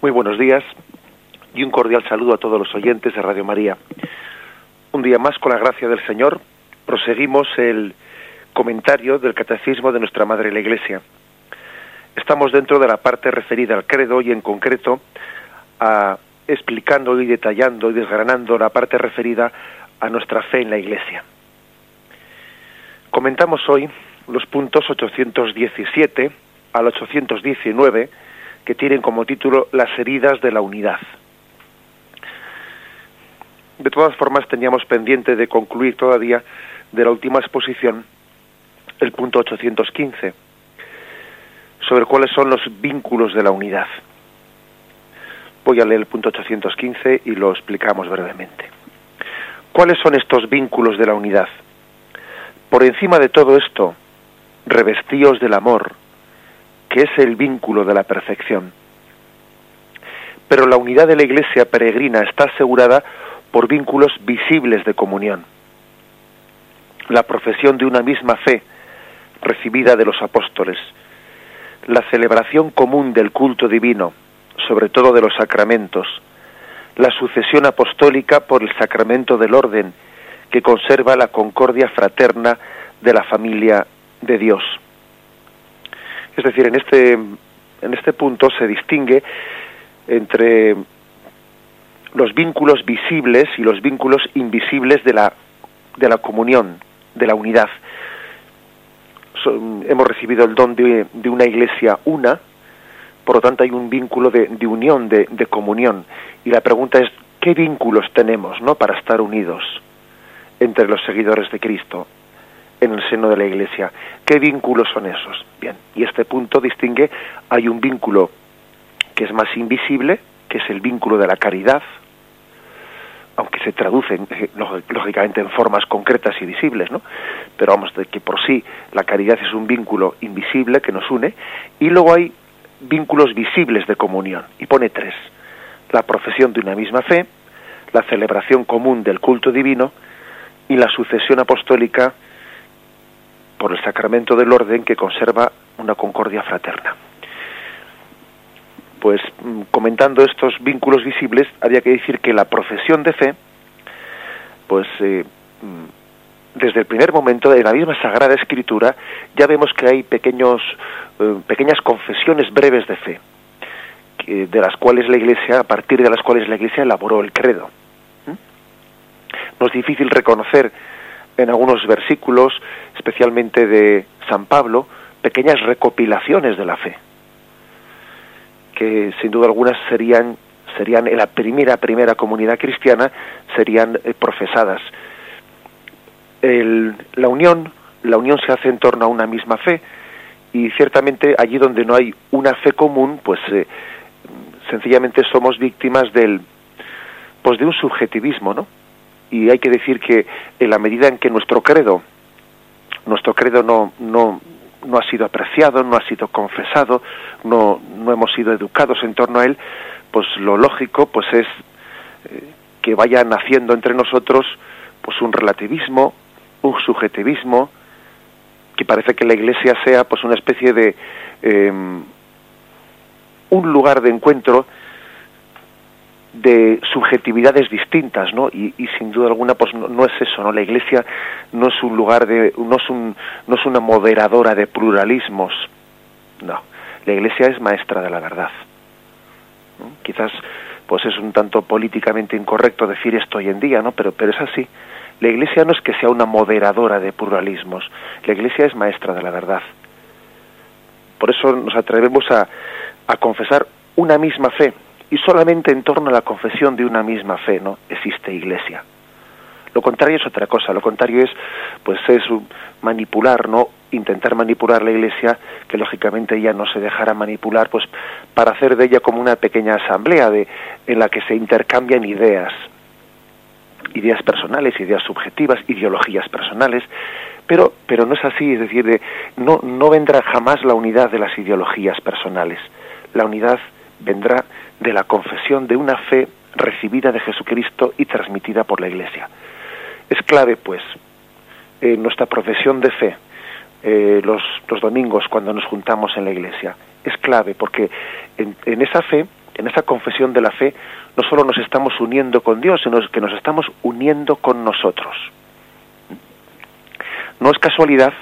Muy buenos días y un cordial saludo a todos los oyentes de Radio María. Un día más, con la gracia del Señor, proseguimos el comentario del Catecismo de nuestra Madre la Iglesia. Estamos dentro de la parte referida al credo y en concreto a, explicando y detallando y desgranando la parte referida a nuestra fe en la Iglesia. Comentamos hoy los puntos 817 al 819 que tienen como título Las heridas de la unidad. De todas formas, teníamos pendiente de concluir todavía de la última exposición el punto 815, sobre cuáles son los vínculos de la unidad. Voy a leer el punto 815 y lo explicamos brevemente. ¿Cuáles son estos vínculos de la unidad? Por encima de todo esto, revestíos del amor, que es el vínculo de la perfección. Pero la unidad de la Iglesia peregrina está asegurada por vínculos visibles de comunión. La profesión de una misma fe recibida de los apóstoles, la celebración común del culto divino, sobre todo de los sacramentos, la sucesión apostólica por el sacramento del orden, que conserva la concordia fraterna de la familia de Dios. Es decir, en este, en este punto se distingue entre los vínculos visibles y los vínculos invisibles de la, de la comunión, de la unidad. hemos recibido el don de, una iglesia una, por lo tanto hay un vínculo de, de unión, de, de, comunión. Y la pregunta es, ¿qué vínculos tenemos ¿no? para estar unidos entre los seguidores de Cristo? En el seno de la Iglesia. ¿Qué vínculos son esos? Bien, y este punto distingue, hay un vínculo que es más invisible, que es el vínculo de la caridad, aunque se traduce eh, lógicamente en formas concretas y visibles, ¿no? Pero vamos, de que por sí la caridad es un vínculo invisible que nos une, y luego hay vínculos visibles de comunión, y pone tres, la profesión de una misma fe, la celebración común del culto divino y la sucesión apostólica por el sacramento del orden que conserva una concordia fraterna. Pues mm, comentando estos vínculos visibles, había que decir que la profesión de fe, pues eh, mm, desde el primer momento de la misma Sagrada Escritura ya vemos que hay pequeños, eh, pequeñas confesiones breves de fe, de las cuales la Iglesia, a partir de las cuales la Iglesia elaboró el credo. ¿Mm? No es difícil reconocer en algunos versículos, especialmente de San Pablo, pequeñas recopilaciones de la fe, que sin duda algunas serían serían en la primera primera comunidad cristiana serían eh, profesadas. la unión la unión se hace en torno a una misma fe y ciertamente allí donde no hay una fe común, pues eh, sencillamente somos víctimas del pues de un subjetivismo, ¿no? Y hay que decir que en la medida en que nuestro credo nuestro credo no no no ha sido apreciado, no ha sido confesado, no no hemos sido educados en torno a él, pues lo lógico pues es eh, que vaya naciendo entre nosotros pues un relativismo, un subjetivismo, que parece que la Iglesia sea pues una especie de em, un lugar de encuentro de subjetividades distintas, ¿no? Y, sin duda alguna, pues no, es eso, ¿no? La Iglesia no es un lugar de, no es un, no es una moderadora de pluralismos, no. La Iglesia es maestra de la verdad. Quizás, pues es un tanto políticamente incorrecto decir esto hoy en día, ¿no? Pero, pero es así. La Iglesia no es que sea una moderadora de pluralismos. La Iglesia es maestra de la verdad. Por eso nos atrevemos a, a confesar una misma fe, y solamente en torno a la confesión de una misma fe no existe iglesia. Lo contrario es otra cosa. Lo contrario es pues es manipular no intentar manipular la iglesia que lógicamente ya no se dejará manipular pues para hacer de ella como una pequeña asamblea de en la que se intercambian ideas. Ideas personales ideas subjetivas ideologías personales. Pero pero no es así es decir de, no no vendrá jamás la unidad de las ideologías personales. La unidad vendrá de la confesión de una fe recibida de Jesucristo y transmitida por la Iglesia. Es clave, pues, en nuestra profesión de fe, eh, los, los, domingos cuando nos juntamos en la Iglesia. Es clave porque en, esa fe En esa confesión de la fe no solo nos estamos uniendo con Dios, sino que nos estamos uniendo con nosotros. No es casualidad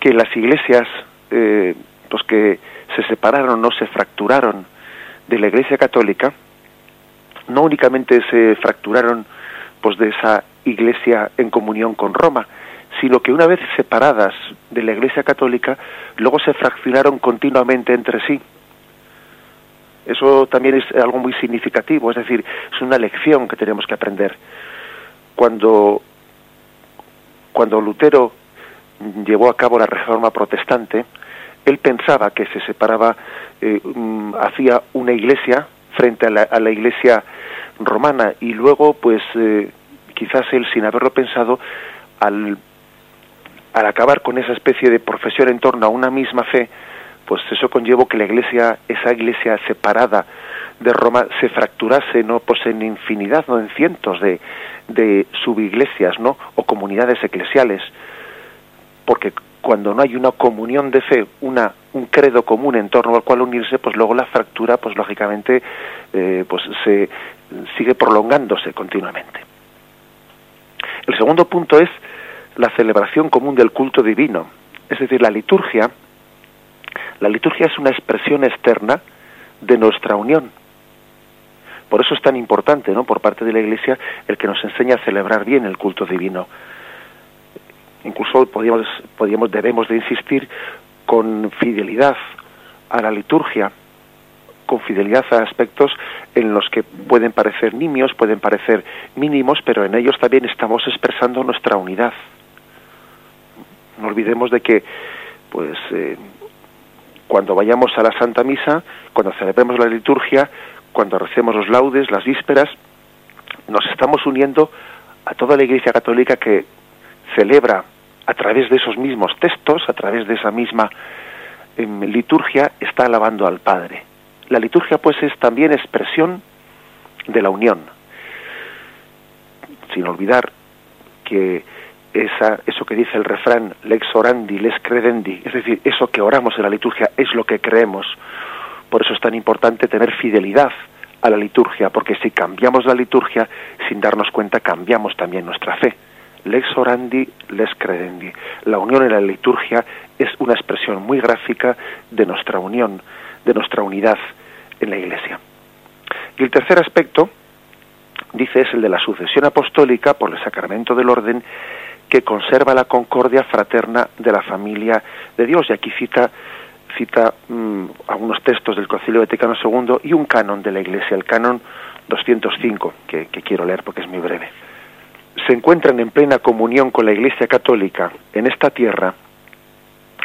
que las iglesias, eh, pues que se separaron, no se fracturaron de la Iglesia Católica, no únicamente se fracturaron pues de esa Iglesia en comunión con Roma, sino que una vez separadas de la Iglesia Católica, luego se fraccionaron continuamente entre sí. Eso también es algo muy significativo, es decir, es una lección que tenemos que aprender. Cuando, cuando Lutero llevó a cabo la reforma protestante, él pensaba que se separaba, eh, mm, hacía una iglesia frente a la, iglesia romana y luego, pues, eh, quizás él, sin haberlo pensado, al, al acabar con esa especie de profesión en torno a una misma fe, pues eso conllevó que la iglesia, esa iglesia separada de Roma, se fracturase, ¿no? Pues en infinidad, ¿no? En cientos de, de subiglesias, ¿no? O comunidades eclesiales. Porque cuando no hay una comunión de fe, una, un credo común en torno al cual unirse, pues luego la fractura, pues lógicamente, eh, pues se sigue prolongándose continuamente. El segundo punto es la celebración común del culto divino, es decir, la liturgia la liturgia es una expresión externa de nuestra unión. Por eso es tan importante, ¿no? Por parte de la Iglesia el que nos enseña a celebrar bien el culto divino. Incluso podríamos, podríamos debemos de insistir con fidelidad a la liturgia, con fidelidad a aspectos en los que pueden parecer nimios, pueden parecer mínimos, pero en ellos también estamos expresando nuestra unidad. No olvidemos de que, pues, eh, cuando vayamos a la Santa Misa, cuando celebremos la liturgia, cuando recemos los laudes, las vísperas, nos estamos uniendo a toda la Iglesia Católica que celebra a través de esos mismos textos, a través de esa misma em, liturgia, está alabando al Padre. La liturgia pues es también expresión de la unión, sin olvidar que esa, eso que dice el refrán, lex orandi, lex credendi, es decir, eso que oramos en la liturgia es lo que creemos. Por eso es tan importante tener fidelidad a la liturgia, porque si cambiamos la liturgia, sin darnos cuenta, cambiamos también nuestra fe. Lex orandi, lex credendi. La unión en la liturgia es una expresión muy gráfica de nuestra unión, de nuestra unidad en la Iglesia. Y el tercer aspecto, dice, es el de la sucesión apostólica por el sacramento del orden que conserva la concordia fraterna de la familia de Dios. Y aquí cita, cita mm, algunos textos del Concilio Vaticano II y un canon de la Iglesia, el canon 205, que, que quiero leer porque es muy breve. Se encuentran en plena comunión con la Iglesia Católica en esta tierra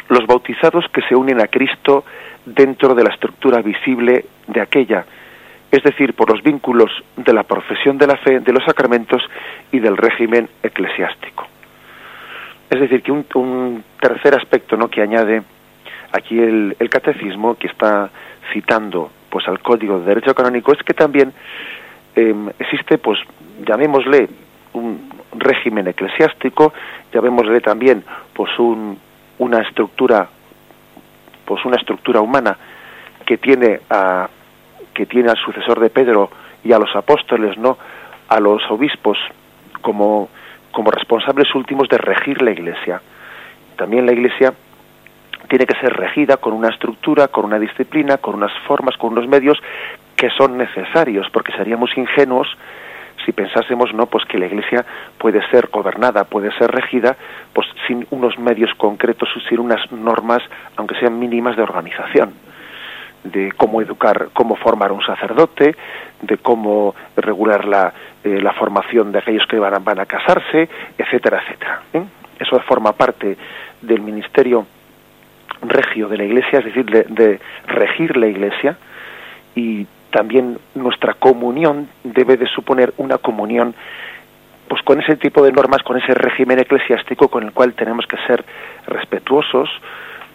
los bautizados que se unen a Cristo dentro de la estructura visible de aquella, es decir, por los vínculos de la profesión de la fe, de los sacramentos y del régimen eclesiástico. Es decir, que un, tercer aspecto ¿no? que añade aquí el, catecismo, que está citando pues al Código de Derecho Canónico, es que también em, existe, pues llamémosle un régimen eclesiástico, llamémosle también pues un, una estructura pues una estructura humana que tiene a que tiene al sucesor de Pedro y a los apóstoles, ¿no? a los obispos como como responsables últimos de regir la Iglesia. También la Iglesia tiene que ser regida con una estructura, con una disciplina, con unas formas, con unos medios que son necesarios, porque seríamos ingenuos si pensásemos no pues que la iglesia puede ser gobernada puede ser regida pues sin unos medios concretos sin unas normas aunque sean mínimas de organización de cómo educar, cómo formar un sacerdote, de cómo regular la, eh, la formación de aquellos que van a, van a casarse, etcétera, etcétera. ¿eh? Eso forma parte del ministerio regio de la Iglesia, es decir, de, de regir la Iglesia, y también nuestra comunión debe de suponer una comunión pues con ese tipo de normas, con ese régimen eclesiástico con el cual tenemos que ser respetuosos,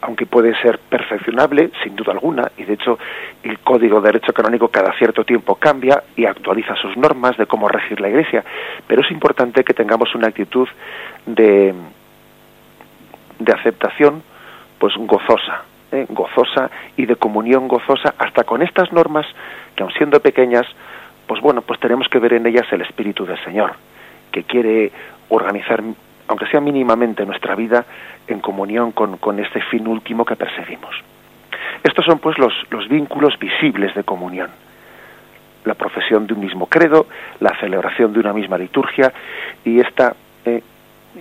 aunque puede ser perfeccionable, sin duda alguna, y de hecho el Código de Derecho Canónico cada cierto tiempo cambia y actualiza sus normas de cómo regir la Iglesia, pero es importante que tengamos una actitud de, de aceptación pues gozosa, gozosa y de comunión gozosa, hasta con estas normas que aun siendo pequeñas, pues bueno, pues tenemos que ver en ellas el Espíritu del Señor, que quiere organizar, aunque sea mínimamente, nuestra vida en comunión con, con este fin último que perseguimos. Estos son pues los, los vínculos visibles de comunión. La profesión de un mismo credo, la celebración de una misma liturgia y esta eh,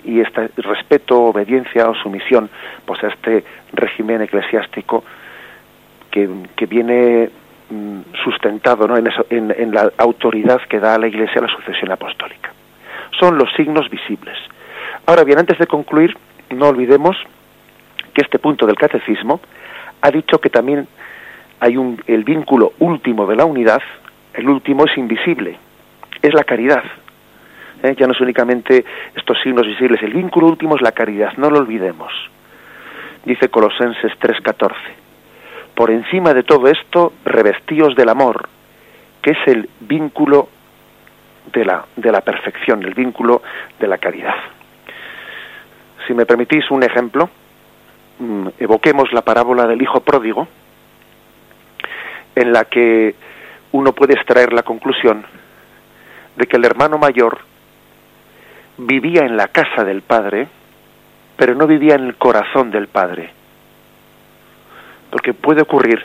y este respeto, obediencia o sumisión pues a este régimen eclesiástico que, que viene mm, sustentado ¿no? en, eso, en, en, la autoridad que da a la Iglesia la sucesión apostólica. Son los signos visibles. Ahora bien, antes de concluir, no olvidemos que este punto del catecismo ha dicho que también hay un, el vínculo último de la unidad, el último es invisible, es la caridad. ¿Eh? Ya no es únicamente estos signos visibles, el vínculo último es la caridad, no lo olvidemos. Dice Colosenses 3:14, por encima de todo esto, revestíos del amor, que es el vínculo de la, de la perfección, el vínculo de la caridad. Si me permitís un ejemplo, mm, evoquemos la parábola del hijo pródigo, en la que uno puede extraer la conclusión de que el hermano mayor vivía en la casa del Padre, pero no vivía en el corazón del Padre. Porque puede ocurrir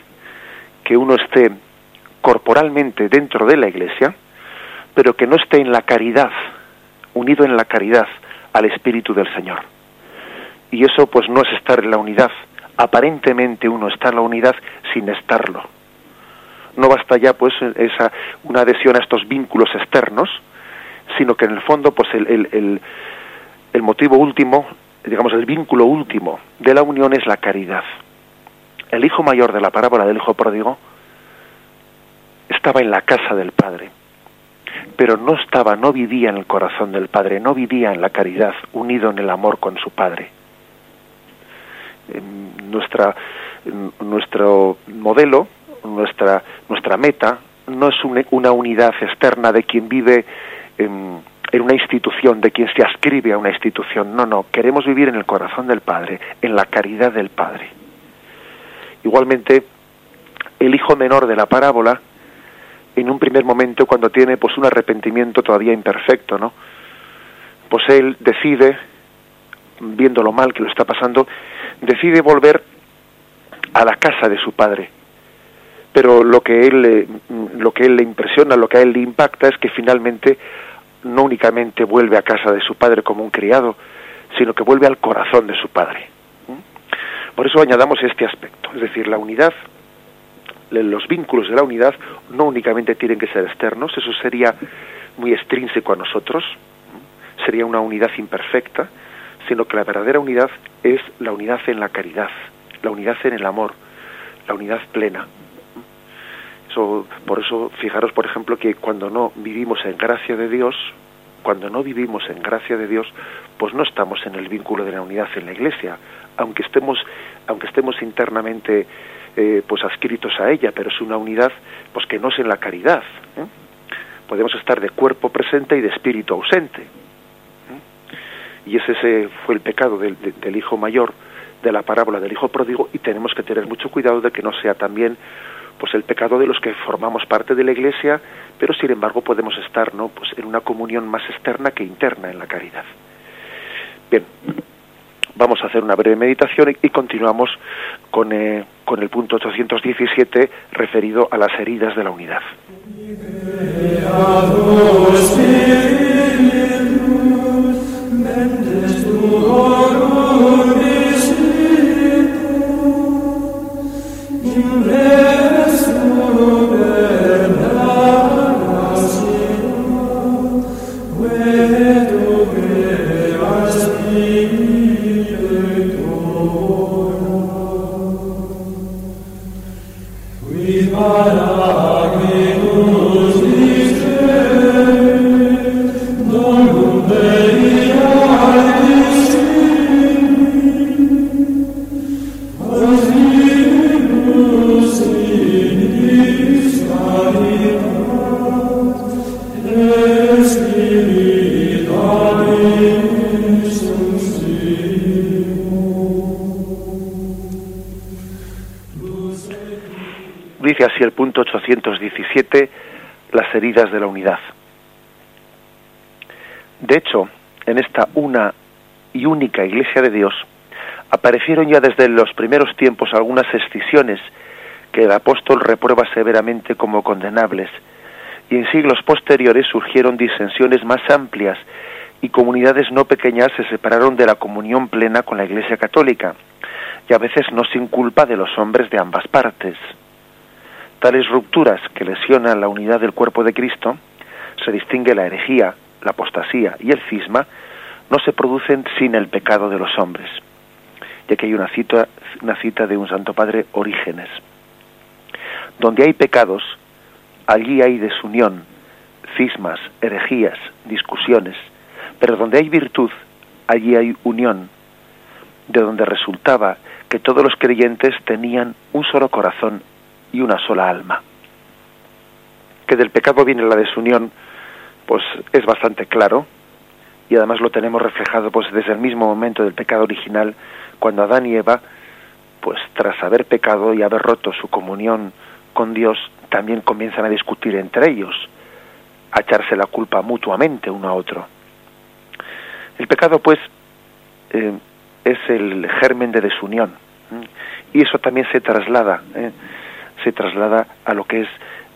que uno esté corporalmente dentro de la iglesia, pero que no esté en la caridad, unido en la caridad al Espíritu del Señor. Y eso pues no es estar en la unidad. Aparentemente uno está en la unidad sin estarlo. No basta ya pues esa una adhesión a estos vínculos externos, sino que en el fondo pues el, el, el, motivo último, digamos el vínculo último de la unión es la caridad. El hijo mayor de la parábola del hijo pródigo estaba en la casa del Padre, pero no estaba, no vivía en el corazón del Padre, no vivía en la caridad, unido en el amor con su Padre. Nuestra, nuestro modelo, nuestra, nuestra meta, no es una unidad externa de quien vive en, una institución, de quien se ascribe a una institución. No, no, queremos vivir en el corazón del Padre, en la caridad del Padre. Igualmente, el hijo menor de la parábola, en un primer momento, cuando tiene pues un arrepentimiento todavía imperfecto, ¿no? Pues él decide, viendo lo mal que lo está pasando, decide volver a la casa de su padre. Pero lo que él lo que él le impresiona, lo que a él le impacta es que finalmente no únicamente vuelve a casa de su padre como un criado, sino que vuelve al corazón de su padre. Por eso añadamos este aspecto, es decir, la unidad, los vínculos de la unidad no únicamente tienen que ser externos, eso sería muy extrínseco a nosotros, sería una unidad imperfecta, sino que la verdadera unidad es la unidad en la caridad, la unidad en el amor, la unidad plena. Por eso, fijaros, por ejemplo, que cuando no vivimos en gracia de Dios, cuando no vivimos en gracia de Dios, pues no estamos en el vínculo de la unidad en la Iglesia, aunque estemos, aunque estemos internamente eh, pues adscritos a ella, pero es una unidad pues que no es en la caridad. ¿eh? Podemos estar de cuerpo presente y de espíritu ausente. ¿eh? Y ese, fue el pecado del hijo mayor de la parábola del hijo pródigo y tenemos que tener mucho cuidado de que no sea también pues el pecado de los que formamos parte de la Iglesia, pero sin embargo podemos estar, ¿no? Pues en una comunión más externa que interna en la caridad. Bien, vamos a hacer una breve meditación y, continuamos con, eh, con el punto 817 referido a las heridas de la unidad. Dice así el punto 817, las heridas de la unidad. De hecho, en esta una y única Iglesia de Dios, aparecieron ya desde los primeros tiempos algunas escisiones que el apóstol reprueba severamente como condenables, y en siglos posteriores surgieron disensiones más amplias y comunidades no pequeñas se separaron de la comunión plena con la Iglesia católica, y a veces no sin culpa de los hombres de ambas partes. Tales rupturas que lesionan la unidad del cuerpo de Cristo, se distingue la herejía, la apostasía y el cisma, no se producen sin el pecado de los hombres. Ya que hay una cita, una cita de un Santo Padre Orígenes. Donde hay pecados, allí hay desunión, cismas, herejías, discusiones, pero donde hay virtud, allí hay unión, de donde resultaba que todos los creyentes tenían un solo corazón y una sola alma. Que del pecado viene la desunión, pues es bastante claro, y además lo tenemos reflejado pues desde el mismo momento del pecado original, cuando Adán y Eva, pues tras haber pecado y haber roto su comunión con Dios, también comienzan a discutir entre ellos, a echarse la culpa mutuamente uno a otro. El pecado, pues, eh, es el germen de desunión. Y eso también se traslada, ¿eh? se traslada a lo que es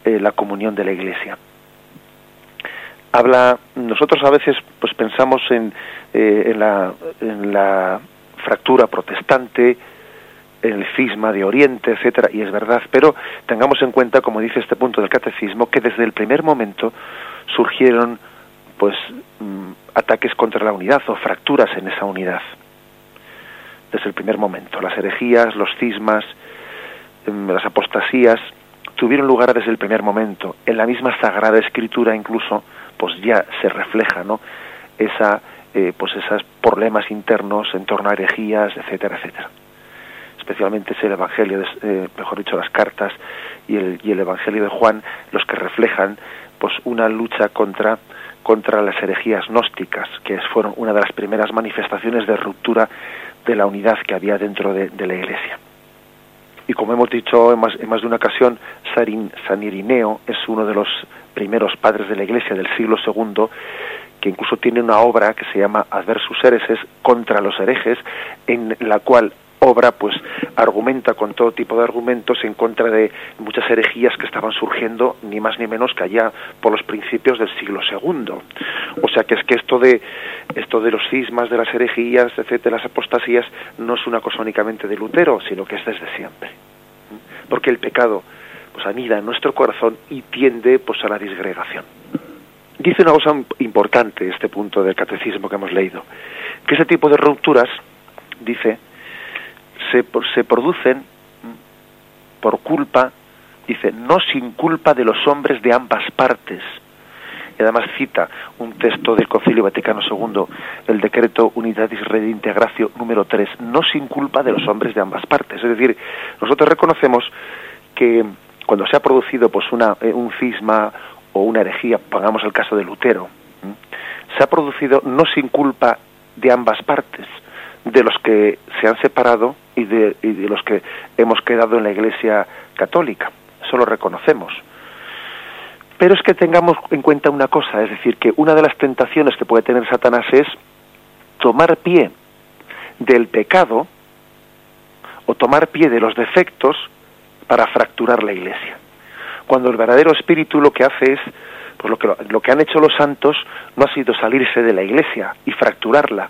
eh, la comunión de la Iglesia. Habla, nosotros a veces pues pensamos en, en, la, en la fractura protestante, el cisma de Oriente, etcétera, y es verdad, pero tengamos en cuenta, como dice este punto del catecismo, que desde el primer momento surgieron pues mm, ataques contra la unidad o fracturas en esa unidad. Desde el primer momento. Las herejías, los cismas, em, las apostasías tuvieron lugar desde el primer momento. En la misma Sagrada Escritura incluso, pues ya se refleja, ¿no? Esa, eh, pues esos problemas internos en torno a herejías, etcétera, etcétera. Especialmente es el Evangelio, eh, mejor dicho, las cartas y el, y el Evangelio de Juan los que reflejan, pues una lucha contra contra las herejías gnósticas, que fueron una de las primeras manifestaciones de ruptura de la unidad que había dentro de, la Iglesia. Y como hemos dicho en más, más de una ocasión, San Irineo es uno de los primeros padres de la Iglesia del siglo II, que incluso tiene una obra que se llama Adversus Hereses contra los herejes, en la cual obra pues argumenta con todo tipo de argumentos en contra de muchas herejías que estaban surgiendo ni más ni menos que allá por los principios del siglo II. O sea que es que esto de esto de los cismas, de las herejías, etcétera, las apostasías no es una cosa únicamente de Lutero, sino que es desde siempre. Porque el pecado pues anida en nuestro corazón y tiende pues a la disgregación. Dice una cosa importante este punto del catecismo que hemos leído, que ese tipo de rupturas dice se, se producen por culpa, dice, no sin culpa de los hombres de ambas partes. Y además cita un texto del Concilio Vaticano II, el decreto Unidadis Redintegratio número 3, no sin culpa de los hombres de ambas partes. Es decir, nosotros reconocemos que cuando se ha producido pues una, eh, un cisma o una herejía, pongamos el caso de Lutero, se ha producido no sin culpa de ambas partes, de los que se han separado y de, de los que hemos quedado en la Iglesia católica. Eso lo reconocemos. Pero es que tengamos en cuenta una cosa, es decir, que una de las tentaciones que puede tener Satanás es tomar pie del pecado o tomar pie de los defectos para fracturar la iglesia. Cuando el verdadero espíritu lo que hace es, pues lo que, lo que han hecho los santos no ha sido salirse de la iglesia y fracturarla,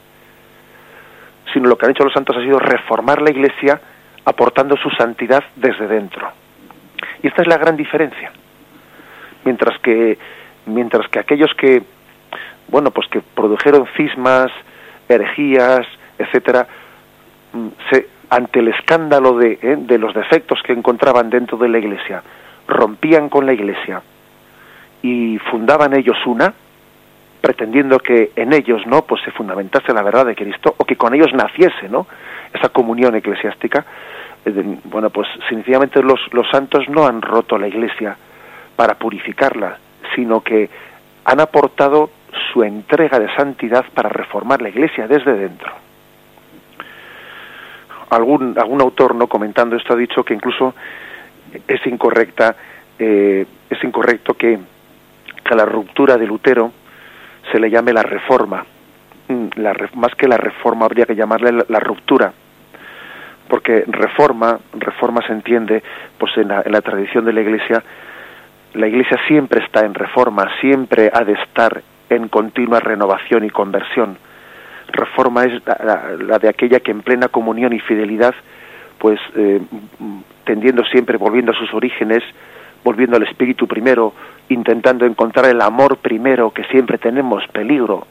sino lo que han hecho los santos ha sido reformar la Iglesia aportando su santidad desde dentro. Y esta es la gran diferencia. Mientras que mientras que aquellos que bueno, pues que produjeron cismas, herejías, etcétera, mm, se, ante el escándalo de, eh, de los defectos que encontraban dentro de la Iglesia, rompían con la Iglesia y fundaban ellos una, pretendiendo que en ellos no pues se fundamentase la verdad de Cristo o que con ellos naciese no esa comunión eclesiástica eh, bueno pues sencillamente los, los santos no han roto la iglesia para purificarla sino que han aportado su entrega de santidad para reformar la iglesia desde dentro. Algún algún autor no comentando esto ha dicho que incluso es incorrecta, eh, es incorrecto que, a la ruptura de Lutero se le llame la reforma. Mm, la, más que la reforma habría que llamarle la, ruptura, porque reforma, reforma se entiende, pues en la, en la tradición de la Iglesia, la Iglesia siempre está en reforma, siempre ha de estar en continua renovación y conversión. Reforma es la, de aquella que en plena comunión y fidelidad, pues eh, tendiendo siempre, volviendo a sus orígenes, volviendo al Espíritu primero, intentando encontrar el amor primero, que siempre tenemos peligro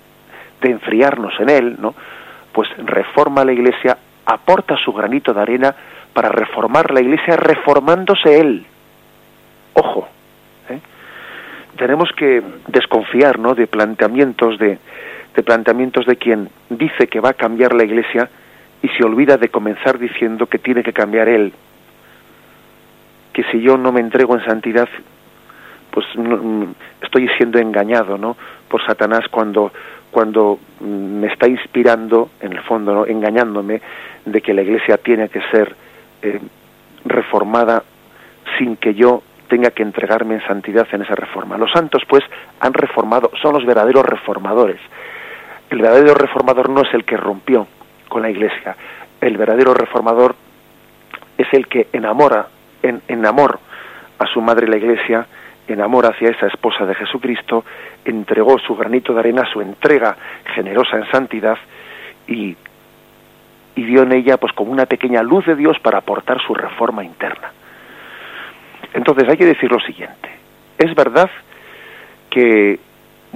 de enfriarnos en él, ¿no? Pues reforma la Iglesia, aporta su granito de arena para reformar la Iglesia, reformándose él. Ojo, tenemos que desconfiar ¿no? de planteamientos de, de planteamientos de quien dice que va a cambiar la iglesia y se olvida de comenzar diciendo que tiene que cambiar él que si yo no me entrego en santidad pues mm, estoy siendo engañado no por satanás cuando cuando me está inspirando en el fondo ¿no? engañándome de que la iglesia tiene que ser eh, reformada sin que yo tenga que entregarme en santidad en esa reforma. Los santos, pues, han reformado, son los verdaderos reformadores. El verdadero reformador no es el que rompió con la Iglesia. El verdadero reformador es el que enamora, en, en amor a su madre la Iglesia, en amor hacia esa esposa de Jesucristo, entregó su granito de arena, su entrega generosa en santidad y, y dio en ella pues como una pequeña luz de Dios para aportar su reforma interna. Entonces hay que decir lo siguiente. Es verdad que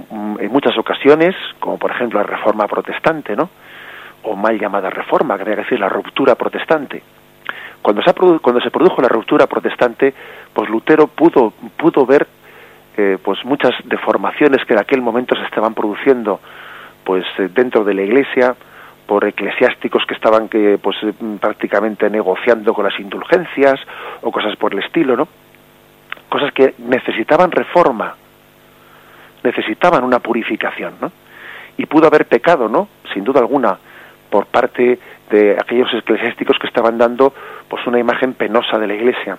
mm, en muchas ocasiones, como por ejemplo la reforma protestante, ¿no? o mal llamada reforma, que decir la ruptura protestante. Cuando se, cuando se produjo la ruptura protestante, pues Lutero pudo, pudo ver eh, pues muchas deformaciones que en aquel momento se estaban produciendo pues eh, dentro de la iglesia por eclesiásticos que estaban que pues prácticamente negociando con las indulgencias o cosas por el estilo, ¿no? cosas que necesitaban reforma, necesitaban una purificación, ¿no? Y pudo haber pecado, ¿no? Sin duda alguna, por parte de aquellos eclesiásticos que estaban dando pues una imagen penosa de la iglesia.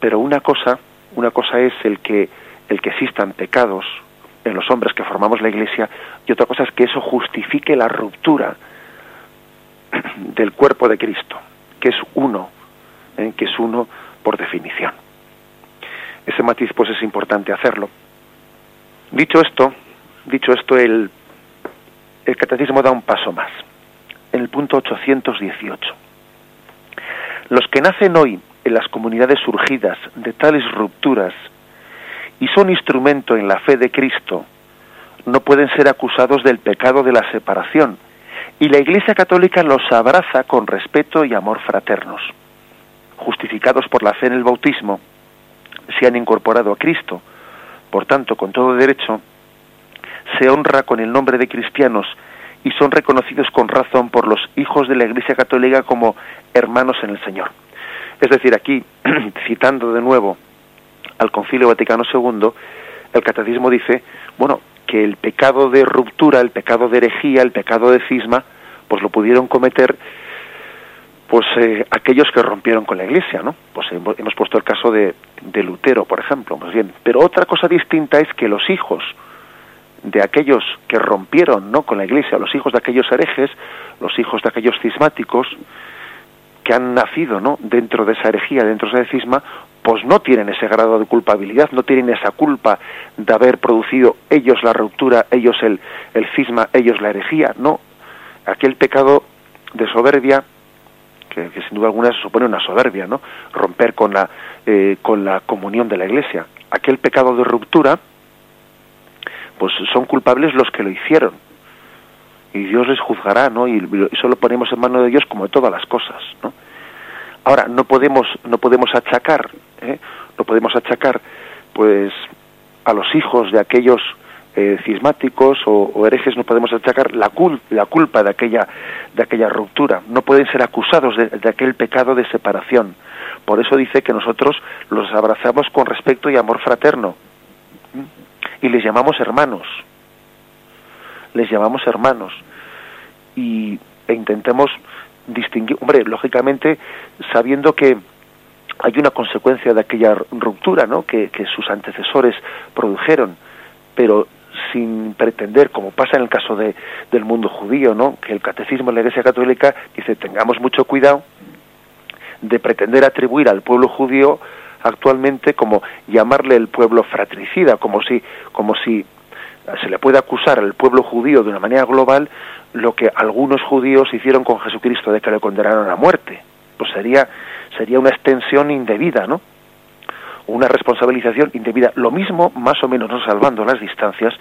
Pero una cosa, una cosa es el que el que existan pecados en los hombres que formamos la iglesia y otra cosa es que eso justifique la ruptura del cuerpo de Cristo, que es uno, ¿eh? que es uno por definición ese matiz pues es importante hacerlo. Dicho esto, dicho esto, el, el catecismo da un paso más. En el punto 818. Los que nacen hoy en las comunidades surgidas de tales rupturas y son instrumento en la fe de Cristo, no pueden ser acusados del pecado de la separación, y la Iglesia Católica los abraza con respeto y amor fraternos. Justificados por la fe en el bautismo, se han incorporado a Cristo. Por tanto, con todo derecho, se honra con el nombre de cristianos y son reconocidos con razón por los hijos de la Iglesia Católica como hermanos en el Señor. Es decir, aquí, citando de nuevo al Concilio Vaticano II, el Catecismo dice, bueno, que el pecado de ruptura, el pecado de herejía, el pecado de cisma, pues lo pudieron cometer pues eh, aquellos que rompieron con la Iglesia, ¿no? Pues hemos puesto el caso de, de Lutero, por ejemplo, más bien. Pero otra cosa distinta es que los hijos de aquellos que rompieron, ¿no? Con la Iglesia, los hijos de aquellos herejes, los hijos de aquellos cismáticos que han nacido, ¿no? Dentro de esa herejía, dentro de ese cisma, pues no tienen ese grado de culpabilidad, no tienen esa culpa de haber producido ellos la ruptura, ellos el, el cisma, ellos la herejía, no. Aquel pecado de soberbia que, sin duda alguna supone una soberbia, ¿no? Romper con la, eh, con la comunión de la Iglesia. Aquel pecado de ruptura, pues son culpables los que lo hicieron. Y Dios les juzgará, ¿no? Y eso lo ponemos en manos de Dios como de todas las cosas, ¿no? Ahora, no podemos, no podemos achacar, ¿eh? no podemos achacar, pues, a los hijos de aquellos eh, cismáticos o, herejes no podemos achacar la, la culpa de aquella, de aquella ruptura. No pueden ser acusados de, aquel pecado de separación. Por eso dice que nosotros los abrazamos con respeto y amor fraterno. Y les llamamos hermanos. Les llamamos hermanos. Y, e intentemos distinguir, hombre, lógicamente, sabiendo que hay una consecuencia de aquella ruptura ¿no? que, sus antecesores produjeron, pero sin pretender, como pasa en el caso de, del mundo judío, ¿no? que el catecismo de la Iglesia Católica dice tengamos mucho cuidado de pretender atribuir al pueblo judío actualmente como llamarle el pueblo fratricida, como si, como si se le puede acusar al pueblo judío de una manera global lo que algunos judíos hicieron con Jesucristo de que le condenaron a muerte. Pues sería, sería una extensión indebida, ¿no? Una responsabilización indebida. Lo mismo, más o menos, no salvando las distancias,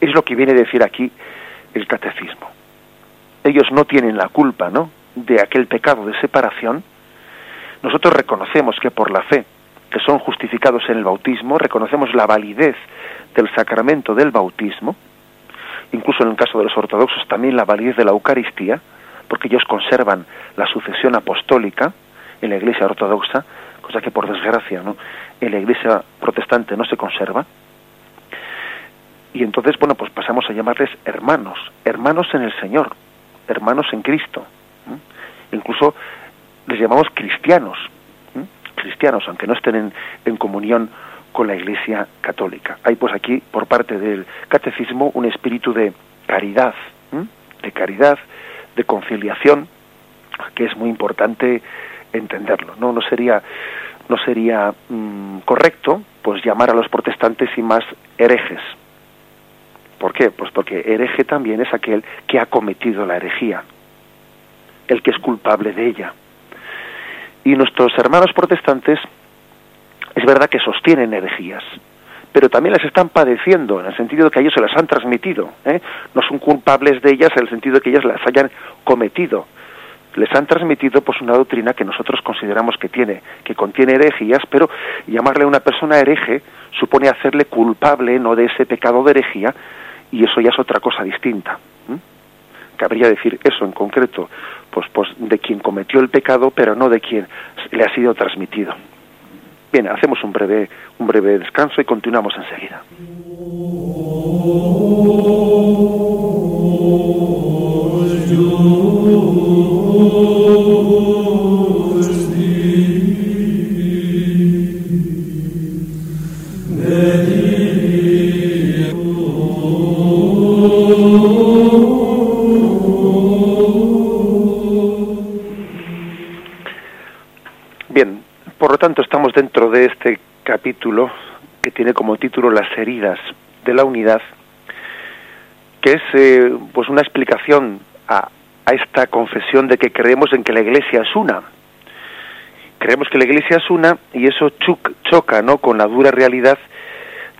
es lo que viene a decir aquí el catecismo. Ellos no tienen la culpa, ¿no? De aquel pecado de separación. Nosotros reconocemos que por la fe que son justificados en el bautismo, reconocemos la validez del sacramento del bautismo, incluso en el caso de los ortodoxos también la validez de la Eucaristía, porque ellos conservan la sucesión apostólica en la Iglesia ortodoxa, cosa que por desgracia ¿no? en la Iglesia protestante no se conserva. Y entonces, bueno, pues pasamos a llamarles hermanos, hermanos en el Señor, hermanos en Cristo. Incluso les llamamos cristianos, cristianos, aunque no estén en, comunión con la Iglesia católica. Hay pues aquí, por parte del catecismo, un espíritu de caridad, de caridad, de conciliación, que es muy importante entenderlo. No, no sería, no sería mm, correcto pues llamar a los protestantes y más herejes. ¿Por qué? Pues porque hereje también es aquel que ha cometido la herejía, el que es culpable de ella. Y nuestros hermanos protestantes es verdad que sostienen herejías, pero también las están padeciendo, en el sentido de que ellos se las han transmitido. ¿eh? No son culpables de ellas en el sentido de que ellas las hayan cometido. Les han transmitido pues una doctrina que nosotros consideramos que tiene, que contiene herejías, pero llamarle a una persona hereje supone hacerle culpable no de ese pecado de herejía, y eso ya es otra cosa distinta. Cabría decir eso en concreto, pues, pues de quien cometió el pecado, pero no de quien le ha sido transmitido. Bien, hacemos un breve, un breve descanso y continuamos enseguida. Dentro de este capítulo que tiene como título Las heridas de la unidad, que es eh, pues una explicación a, a esta confesión de que creemos en que la Iglesia es una. Creemos que la Iglesia es una y eso choca ¿no? con la dura realidad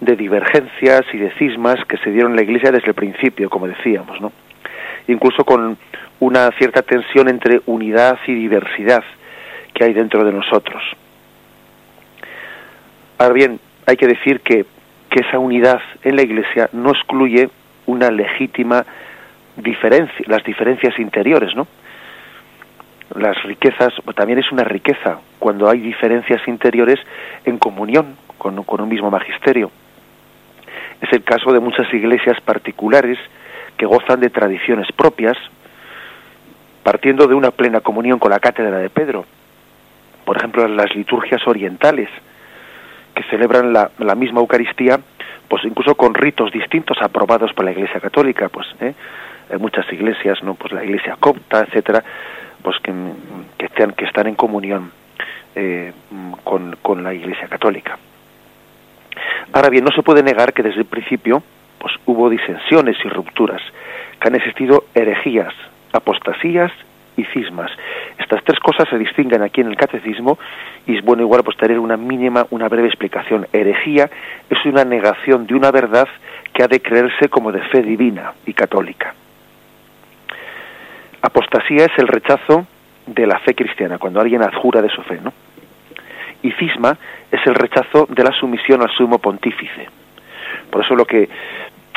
de divergencias y de cismas que se dieron en la Iglesia desde el principio, como decíamos, ¿no? Incluso con una cierta tensión entre unidad y diversidad que hay dentro de nosotros. Ahora bien, hay que decir que, que esa unidad en la Iglesia no excluye una legítima diferencia, las diferencias interiores, ¿no? Las riquezas, también es una riqueza cuando hay diferencias interiores en comunión con, con un mismo magisterio. Es el caso de muchas iglesias particulares que gozan de tradiciones propias, partiendo de una plena comunión con la cátedra de Pedro. Por ejemplo, las liturgias orientales, que celebran la, la, misma Eucaristía, pues incluso con ritos distintos aprobados por la Iglesia Católica, pues ¿eh? hay muchas iglesias, no, pues la Iglesia copta, etcétera, pues que, que están que están en comunión eh, con, con la Iglesia Católica. Ahora bien, no se puede negar que desde el principio pues hubo disensiones y rupturas, que han existido herejías, apostasías y cismas. Estas tres cosas se distinguen aquí en el catecismo y es bueno igual pues tener una mínima, una breve explicación. Herejía es una negación de una verdad que ha de creerse como de fe divina y católica. Apostasía es el rechazo de la fe cristiana, cuando alguien adjura de su fe, ¿no? Y cisma es el rechazo de la sumisión al sumo pontífice. Por eso lo que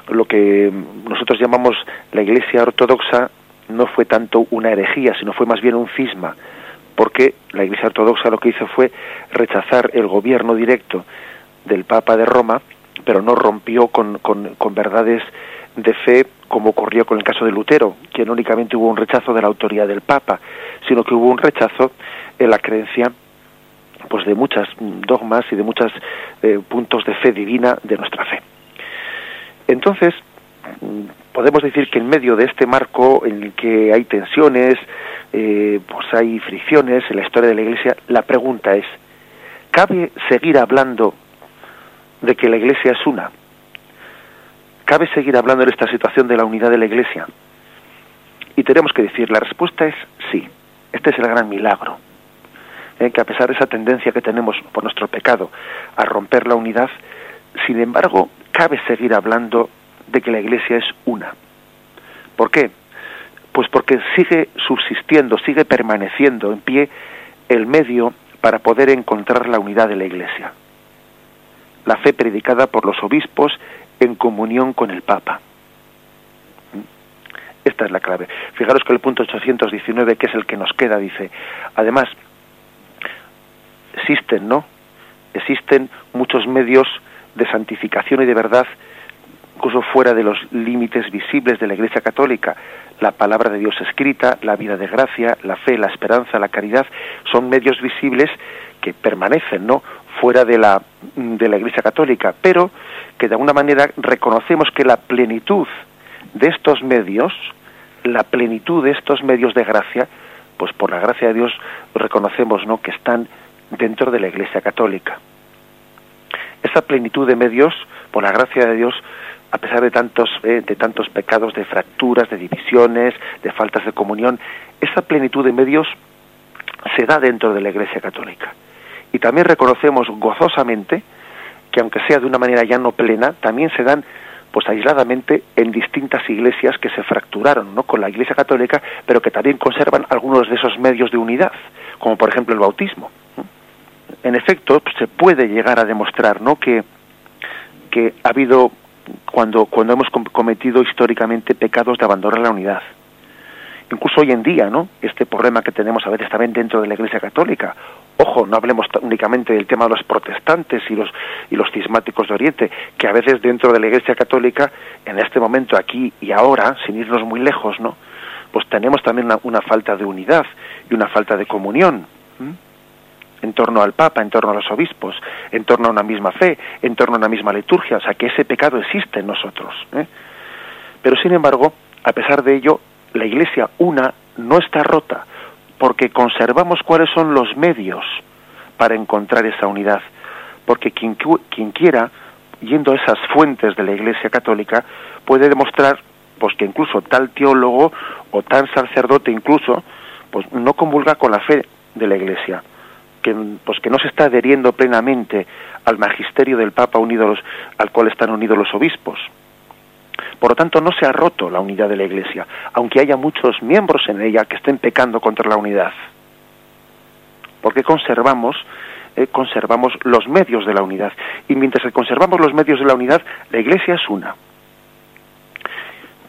lo que nosotros llamamos la Iglesia ortodoxa no fue tanto una herejía, sino fue más bien un cisma, porque la Iglesia Ortodoxa lo que hizo fue rechazar el gobierno directo del Papa de Roma, pero no rompió con, con, verdades de fe como ocurrió con el caso de Lutero, que no únicamente hubo un rechazo de la autoridad del Papa, sino que hubo un rechazo en la creencia pues de muchas dogmas y de muchos eh, puntos de fe divina de nuestra fe. Entonces, podemos decir que en medio de este marco en el que hay tensiones, eh, pues hay fricciones en la historia de la Iglesia, la pregunta es, ¿cabe seguir hablando de que la Iglesia es una? ¿Cabe seguir hablando en esta situación de la unidad de la Iglesia? Y tenemos que decir, la respuesta es sí. Este es el gran milagro. ¿eh? que a pesar de esa tendencia que tenemos por nuestro pecado a romper la unidad, sin embargo, cabe seguir hablando de que la Iglesia es una. ¿Por qué? Pues porque sigue subsistiendo, sigue permaneciendo en pie el medio para poder encontrar la unidad de la Iglesia. La fe predicada por los obispos en comunión con el Papa. Esta es la clave. Fijaros que el punto 819, que es el que nos queda, dice, además, existen, ¿no? Existen muchos medios de santificación y de verdad, incluso fuera de los límites visibles de la Iglesia Católica. La palabra de Dios escrita, la vida de gracia, la fe, la esperanza, la caridad, son medios visibles que permanecen, ¿no? fuera de la, de la Iglesia Católica, pero que de alguna manera reconocemos que la plenitud de estos medios, la plenitud de estos medios de gracia, pues por la gracia de Dios reconocemos ¿no? que están dentro de la Iglesia Católica. Esa plenitud de medios, por la gracia de Dios, a pesar de tantos, eh, de tantos pecados, de fracturas, de divisiones, de faltas de comunión, esa plenitud de medios se da dentro de la Iglesia Católica. Y también reconocemos gozosamente que aunque sea de una manera ya no plena, también se dan pues aisladamente en distintas iglesias que se fracturaron ¿no? con la Iglesia Católica, pero que también conservan algunos de esos medios de unidad, como por ejemplo el bautismo en efecto se puede llegar a demostrar no que que ha habido cuando cuando hemos cometido históricamente pecados de abandonar la unidad. Incluso hoy en día no este problema que tenemos a veces también dentro de la Iglesia Católica. Ojo no hablemos únicamente del tema de los protestantes y los y los cismáticos de Oriente que a veces dentro de la Iglesia Católica en este momento aquí y ahora sin irnos muy lejos no pues tenemos también una, falta de unidad y una falta de comunión en torno al Papa, en torno a los obispos, en torno a una misma fe, en torno a una misma liturgia, o sea que ese pecado existe en nosotros. ¿eh? Pero sin embargo, a pesar de ello, la Iglesia una no está rota, porque conservamos cuáles son los medios para encontrar esa unidad, porque quien, quien quiera, yendo a esas fuentes de la Iglesia católica, puede demostrar pues que incluso tal teólogo o tal sacerdote incluso pues no convulga con la fe de la Iglesia que, pues, que no se está adheriendo plenamente al magisterio del Papa unido al cual están unidos los obispos. Por lo tanto, no se ha roto la unidad de la Iglesia, aunque haya muchos miembros en ella que estén pecando contra la unidad. Porque conservamos, eh, conservamos los medios de la unidad. Y mientras conservamos los medios de la unidad, la Iglesia es una.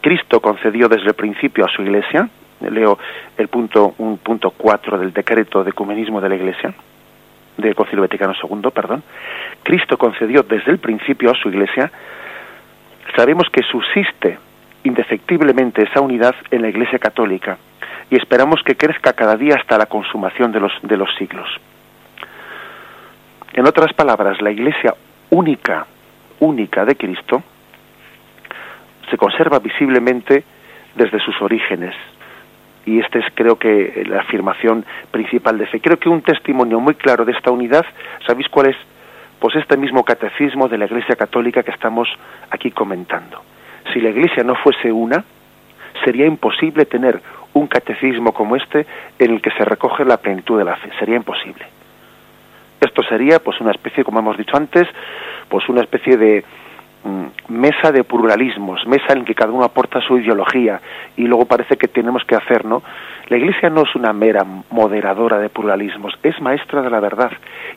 Cristo concedió desde el principio a su Iglesia, leo el punto un punto cuatro del decreto de ecumenismo de la Iglesia del Concilio Vaticano II, perdón. Cristo concedió desde el principio a su Iglesia. Sabemos que subsiste indefectiblemente esa unidad en la Iglesia Católica y esperamos que crezca cada día hasta la consumación de los de los siglos. En otras palabras, la Iglesia única, única de Cristo se conserva visiblemente desde sus orígenes, y esta es creo que la afirmación principal de fe. Creo que un testimonio muy claro de esta unidad, ¿sabéis cuál es? Pues este mismo catecismo de la Iglesia Católica que estamos aquí comentando. Si la Iglesia no fuese una, sería imposible tener un catecismo como este en el que se recoge la plenitud de la fe. Sería imposible. Esto sería, pues, una especie, como hemos dicho antes, pues una especie de, mesa de pluralismos, mesa en que cada uno aporta su ideología y luego parece que tenemos que hacer, ¿no? La Iglesia no es una mera moderadora de pluralismos, es maestra de la verdad.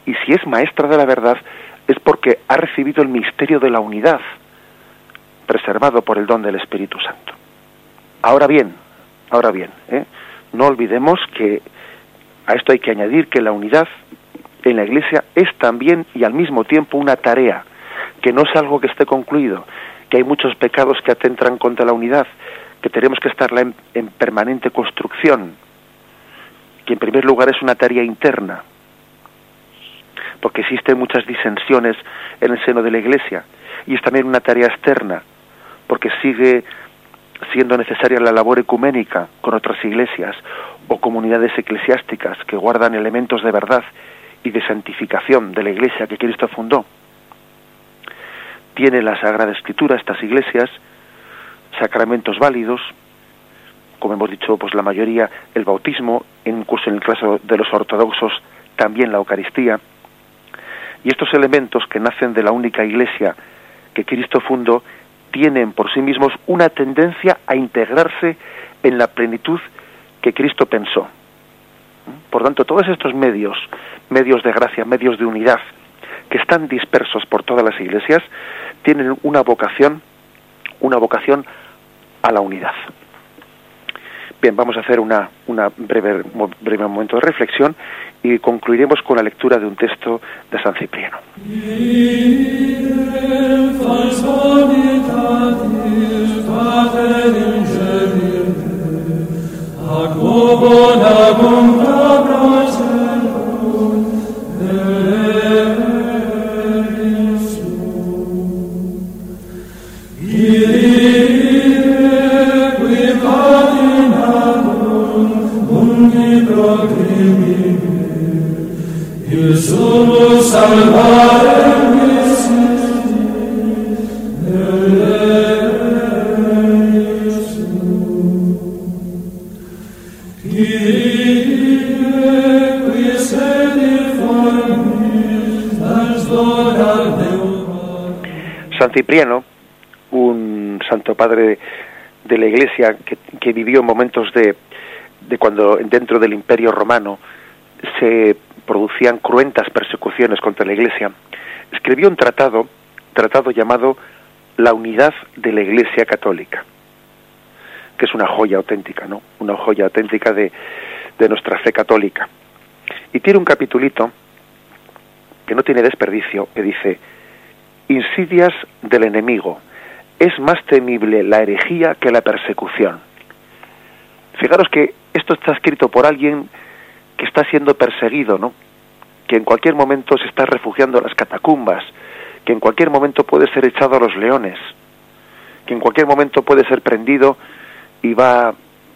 Y si es maestra de la verdad es porque ha recibido el misterio de la unidad, preservado por el don del Espíritu Santo. Ahora bien, ahora bien, ¿eh? no olvidemos que a esto hay que añadir que la unidad en la Iglesia es también y al mismo tiempo una tarea que no es algo que esté concluido, que hay muchos pecados que atentan contra la unidad, que tenemos que estar en, en permanente construcción, que en primer lugar es una tarea interna, porque existen muchas disensiones en el seno de la Iglesia y es también una tarea externa, porque sigue siendo necesaria la labor ecuménica con otras iglesias o comunidades eclesiásticas que guardan elementos de verdad y de santificación de la iglesia que Cristo fundó. Tiene la Sagrada Escritura estas iglesias sacramentos válidos, como hemos dicho, pues la mayoría el bautismo, incluso en el caso de los ortodoxos también la Eucaristía. Y estos elementos que nacen de la única iglesia que Cristo fundó tienen por sí mismos una tendencia a integrarse en la plenitud que Cristo pensó. Por tanto, todos estos medios, medios de gracia, medios de unidad, que están dispersos por todas las iglesias, tienen una vocación, una vocación a la unidad. Bien, vamos a hacer una, una breve, breve momento de reflexión y concluiremos con la lectura de un texto de San Cipriano. San Cipriano, un santo padre de la Iglesia que, que vivió momentos de, de cuando dentro del Imperio Romano se producían cruentas persecuciones contra la Iglesia, escribió un tratado, tratado llamado La unidad de la Iglesia Católica, que es una joya auténtica, ¿no? Una joya auténtica de, de nuestra fe católica. Y tiene un capitulito que no tiene desperdicio, que dice, insidias del enemigo, es más temible la herejía que la persecución. Fijaros que esto está escrito por alguien que está siendo perseguido, ¿no? Que en cualquier momento se está refugiando en las catacumbas, que en cualquier momento puede ser echado a los leones, que en cualquier momento puede ser prendido y va,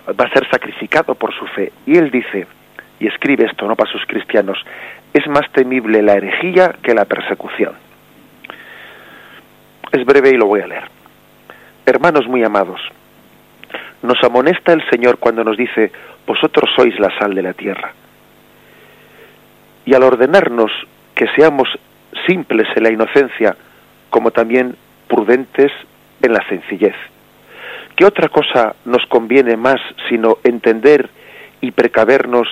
va a ser sacrificado por su fe. Y él dice, y escribe esto, ¿no? Para sus cristianos, es más temible la herejía que la persecución. Es breve y lo voy a leer. Hermanos muy amados, nos amonesta el Señor cuando nos dice, vosotros sois la sal de la tierra y al ordenarnos que seamos simples en la inocencia, como también prudentes en la sencillez. ¿Qué otra cosa nos conviene más sino entender y precavernos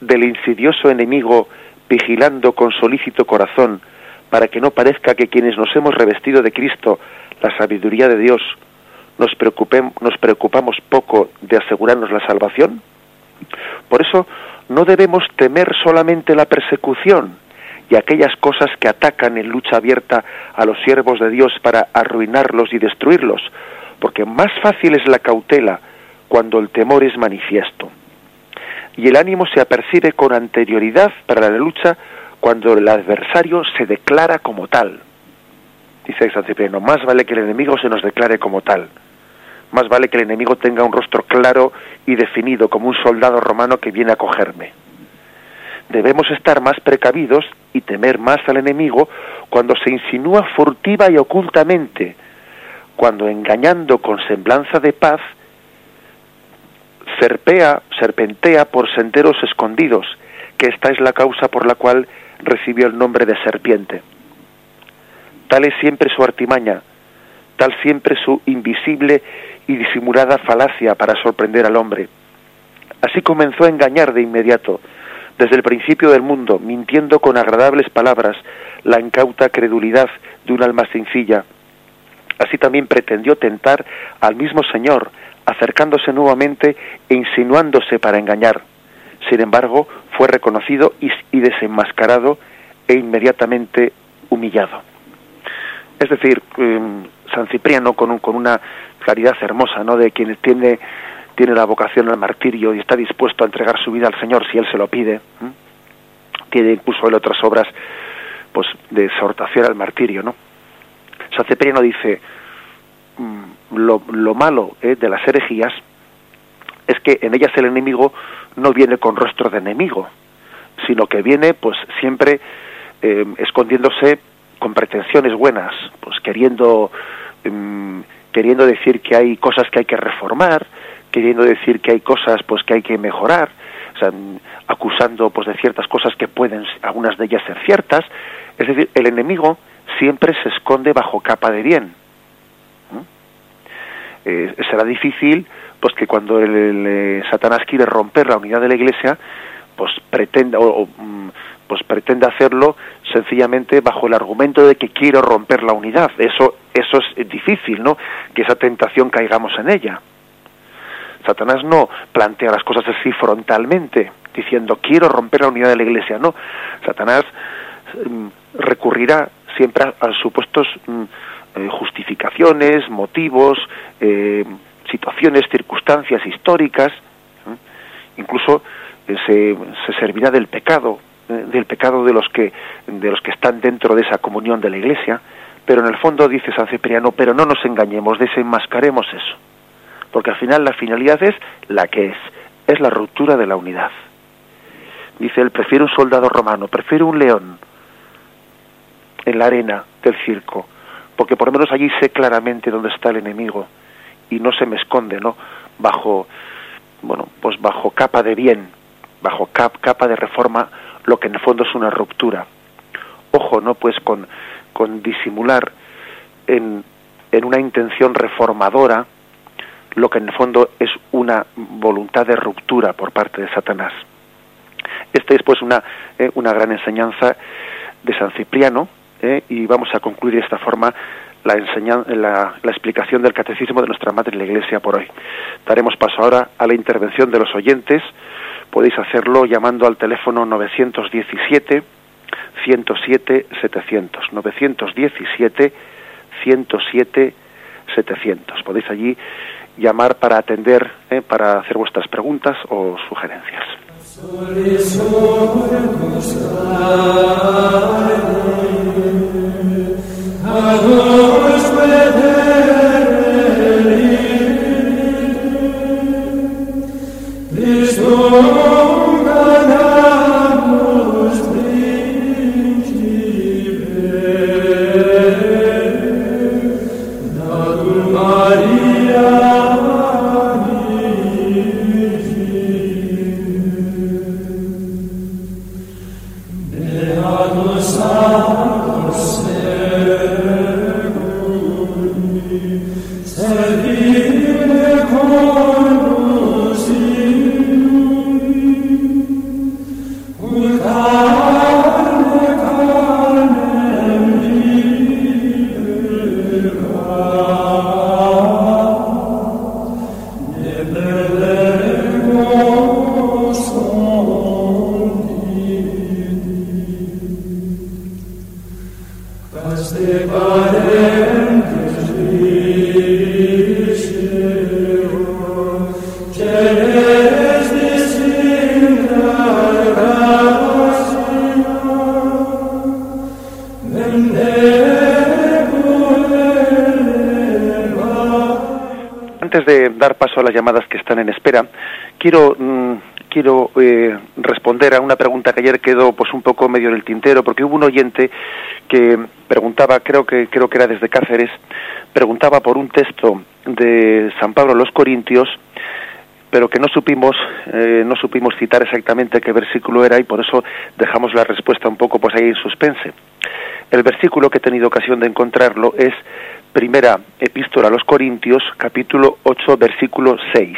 del insidioso enemigo vigilando con solícito corazón para que no parezca que quienes nos hemos revestido de Cristo, la sabiduría de Dios, nos, nos preocupamos poco de asegurarnos la salvación? Por eso no debemos temer solamente la persecución y aquellas cosas que atacan en lucha abierta a los siervos de Dios para arruinarlos y destruirlos, porque más fácil es la cautela cuando el temor es manifiesto. Y el ánimo se apercibe con anterioridad para la lucha cuando el adversario se declara como tal. Dice San Cipriano, más vale que el enemigo se nos declare como tal más vale que el enemigo tenga un rostro claro y definido como un soldado romano que viene a cogerme. Debemos estar más precavidos y temer más al enemigo cuando se insinúa furtiva y ocultamente, cuando engañando con semblanza de paz, serpea, serpentea por senderos escondidos, que esta es la causa por la cual recibió el nombre de serpiente. Tal es siempre su artimaña, tal siempre su invisible y disimulada falacia para sorprender al hombre. Así comenzó a engañar de inmediato, desde el principio del mundo, mintiendo con agradables palabras la incauta credulidad de un alma sencilla. Así también pretendió tentar al mismo Señor, acercándose nuevamente e insinuándose para engañar. Sin embargo, fue reconocido y, desenmascarado e inmediatamente humillado. Es decir, em, San Cipriano, con, con una caridad hermosa, ¿no? De quien tiene, tiene la vocación al martirio y está dispuesto a entregar su vida al Señor si Él se lo pide. Tiene incluso él otras obras pues de exhortación al martirio, ¿no? San Cipriano dice mm, lo, lo malo eh, de las herejías es que en ellas el enemigo no viene con rostro de enemigo, sino que viene pues siempre eh, escondiéndose con pretensiones buenas, pues queriendo mm, queriendo decir que hay cosas que hay que reformar, queriendo decir que hay cosas pues que hay que mejorar, o sea, acusando pues de ciertas cosas que pueden algunas de ellas ser ciertas, es decir, el enemigo siempre se esconde bajo capa de bien. Eh, será difícil pues que cuando el, eh, Satanás quiere romper la unidad de la Iglesia, pues pretenda o, mm, pues pretende hacerlo sencillamente bajo el argumento de que quiero romper la unidad. Eso eso es difícil, ¿no? Que esa tentación caigamos en ella. Satanás no plantea las cosas así frontalmente, diciendo quiero romper la unidad de la Iglesia. No, Satanás mm, recurrirá siempre a, supuestos mm, eh, justificaciones, motivos, eh, situaciones, circunstancias históricas, incluso eh, se, servirá del pecado, del pecado de los que de los que están dentro de esa comunión de la Iglesia, pero en el fondo dice San Cipriano, pero no nos engañemos, desenmascaremos eso, porque al final la finalidad es la que es, es la ruptura de la unidad. Dice él, prefiero un soldado romano, prefiero un león en la arena del circo, porque por lo menos allí sé claramente dónde está el enemigo y no se me esconde, ¿no? Bajo, bueno, pues bajo capa de bien, bajo capa de reforma, lo que en el fondo es una ruptura. Ojo, ¿no? Pues con, con disimular en, en una intención reformadora lo que en el fondo es una voluntad de ruptura por parte de Satanás. Esta es pues una, eh, una gran enseñanza de San Cipriano eh, y vamos a concluir de esta forma la, la, la, explicación del catecismo de nuestra Madre la Iglesia por hoy. Daremos paso ahora a la intervención de los oyentes. Podéis hacerlo llamando al teléfono 917 107 700 917 107 700. Podéis allí llamar para atender, eh, para hacer vuestras preguntas o sugerencias. Oh. Llamadas que están en espera, quiero mm, quiero eh, responder a una pregunta que ayer quedó pues un poco medio en el tintero porque hubo un oyente que preguntaba creo que creo que era desde Cáceres preguntaba por un texto de San Pablo a los Corintios pero que no supimos eh, no supimos citar exactamente qué versículo era y por eso dejamos la respuesta un poco pues ahí en suspense. El versículo que he tenido ocasión de encontrarlo es primera epístola a los Corintios, capítulo 8, versículo 6.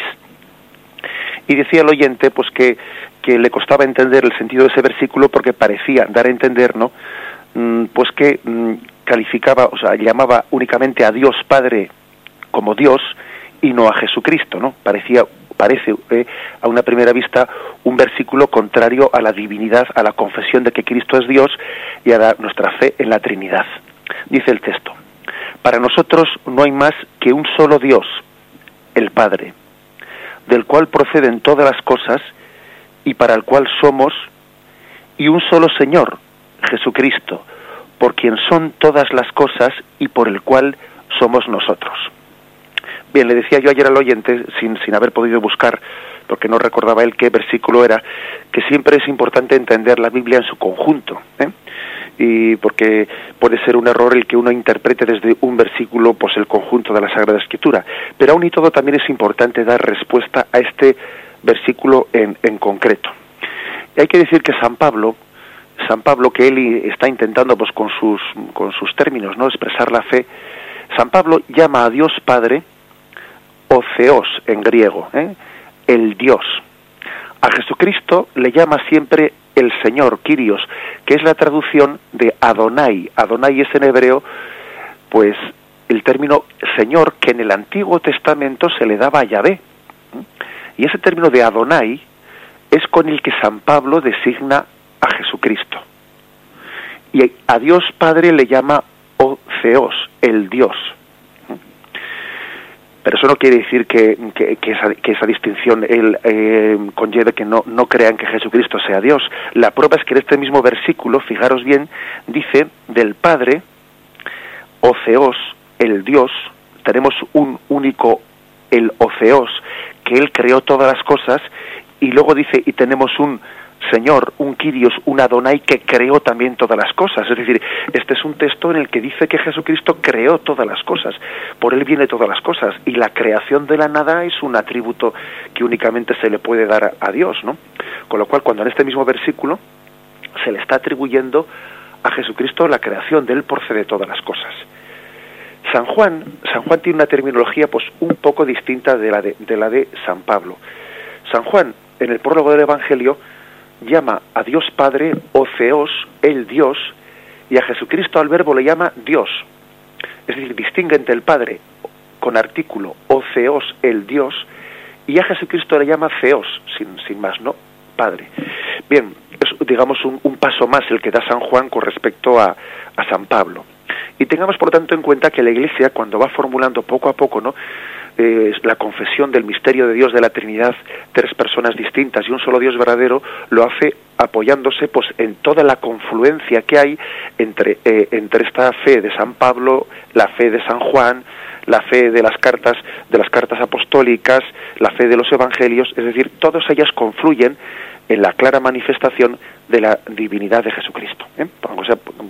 Y decía el oyente pues que, que le costaba entender el sentido de ese versículo porque parecía dar a entender, ¿no? Mm, pues que mm, calificaba, o sea, llamaba únicamente a Dios Padre como Dios y no a Jesucristo, ¿no? Parecía parece eh, a una primera vista un versículo contrario a la divinidad, a la confesión de que Cristo es Dios y a nuestra fe en la Trinidad. Dice el texto: para nosotros no hay más que un solo Dios, el Padre, del cual proceden todas las cosas y para el cual somos, y un solo Señor, Jesucristo, por quien son todas las cosas y por el cual somos nosotros. Bien, le decía yo ayer al oyente, sin, sin haber podido buscar, porque no recordaba él qué versículo era, que siempre es importante entender la Biblia en su conjunto. ¿eh? Y porque puede ser un error el que uno interprete desde un versículo pues el conjunto de la Sagrada Escritura. Pero aún y todo también es importante dar respuesta a este versículo en, en concreto. Y hay que decir que San Pablo, San Pablo que él está intentando pues con sus con sus términos no expresar la fe, San Pablo llama a Dios Padre o Theos en griego, ¿eh? el Dios. A Jesucristo le llama siempre el Señor, Kyrios, que es la traducción de Adonai. Adonai es en hebreo, pues el término Señor que en el Antiguo Testamento se le daba a Yahvé. Y ese término de Adonai es con el que San Pablo designa a Jesucristo. Y a Dios Padre le llama Oceos, el Dios. Pero eso no quiere decir que, esa, distinción él, eh, conlleve que no, no crean que Jesucristo sea Dios. La prueba es que en este mismo versículo, fijaros bien, dice del Padre, Oceos, el Dios, tenemos un único, el Oceos, que Él creó todas las cosas, y luego dice, y tenemos un Señor, un Kyrios, un Adonai que creó también todas las cosas. Es decir, este es un texto en el que dice que Jesucristo creó todas las cosas, por Él viene todas las cosas, y la creación de la nada es un atributo que únicamente se le puede dar a Dios, ¿no? Con lo cual, cuando en este mismo versículo se le está atribuyendo a Jesucristo la creación, de Él procede todas las cosas. San Juan, San Juan tiene una terminología pues un poco distinta de la de, de la de San Pablo. San Juan, en el prólogo del Evangelio, llama a Dios Padre Oceos, el Dios, y a Jesucristo al Verbo le llama Dios. Es decir, distingue entre el Padre con artículo Oceos, el Dios, y a Jesucristo le llama Theos, sin, sin más, ¿no? Padre. Bien, es digamos un, un, paso más el que da San Juan con respecto a, a San Pablo. Y tengamos por tanto en cuenta que la Iglesia, cuando va formulando poco a poco, ¿no? La confesión del misterio de Dios de la Trinidad, tres personas distintas y un solo Dios verdadero, lo hace apoyándose pues en toda la confluencia que hay entre, eh, entre esta fe de San Pablo, la fe de San Juan, la fe de las cartas de las cartas apostólicas, la fe de los evangelios, es decir, todas ellas confluyen en la clara manifestación de la divinidad de Jesucristo. ¿eh?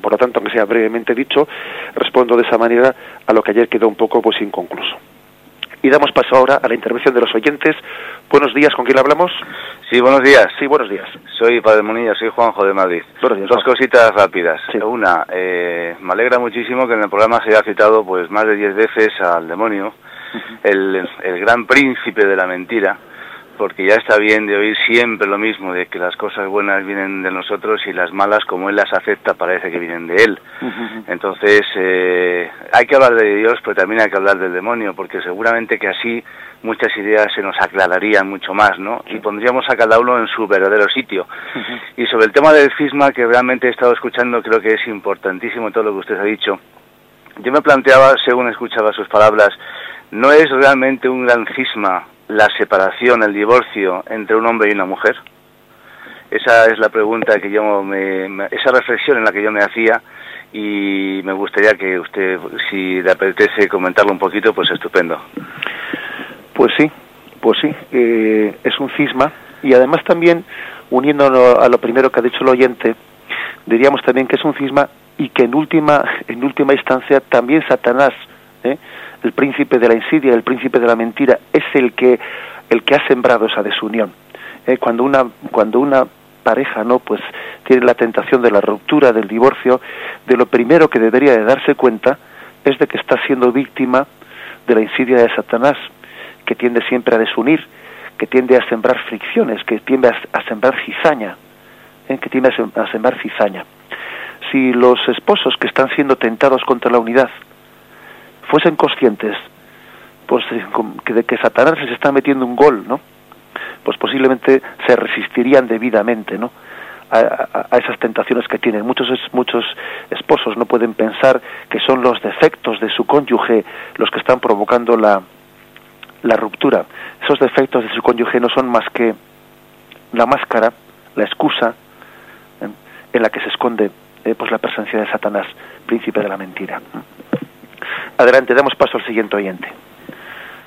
por lo tanto, aunque sea brevemente dicho, respondo de esa manera a lo que ayer quedó un poco pues inconcluso. Y damos paso ahora a la intervención de los oyentes. Buenos días, ¿con quién hablamos? Sí, buenos días. Sí, buenos días. Soy Padre Monilla, soy Juanjo de Madrid. Dos cositas rápidas. Una, eh, me alegra muchísimo que en el programa se haya citado pues más de diez veces al demonio, el, el gran príncipe de la mentira, porque ya está bien de oír siempre lo mismo, de que las cosas buenas vienen de nosotros y las malas, como Él las acepta, parece que vienen de Él. Entonces, eh, hay que hablar de Dios, pero también hay que hablar del demonio, porque seguramente que así muchas ideas se nos aclararían mucho más, ¿no? Y pondríamos a cada uno en su verdadero sitio. Y sobre el tema del cisma, que realmente he estado escuchando, creo que es importantísimo todo lo que usted ha dicho. Yo me planteaba, según escuchaba sus palabras, ¿no es realmente un gran cisma la separación, el divorcio entre un hombre y una mujer? Esa es la pregunta que yo me, esa reflexión en la que yo me hacía y me gustaría que usted, si le apetece comentarlo un poquito, pues estupendo. Pues sí, pues sí, eh, es un cisma y además también, uniéndolo a lo primero que ha dicho el oyente, diríamos también que es un cisma y que en última, en última instancia también Satanás, el príncipe de la insidia, el príncipe de la mentira, es el que, el que ha sembrado esa desunión. Eh, cuando, una, cuando una pareja no pues tiene la tentación de la ruptura del divorcio de lo primero que debería de darse cuenta es de que está siendo víctima de la insidia de Satanás que tiende siempre a desunir que tiende a sembrar fricciones que tiende a, sembrar cizaña ¿eh? que tiende a sembrar cizaña si los esposos que están siendo tentados contra la unidad fuesen conscientes pues que de que Satanás les está metiendo un gol, ¿no? Pues posiblemente se resistirían debidamente, ¿no? A, esas tentaciones que tienen. Muchos muchos esposos no pueden pensar que son los defectos de su cónyuge los que están provocando la la ruptura. Esos defectos de su cónyuge no son más que la máscara, la excusa en, la que se esconde pues la presencia de Satanás, príncipe de la mentira. Adelante, damos paso al siguiente oyente.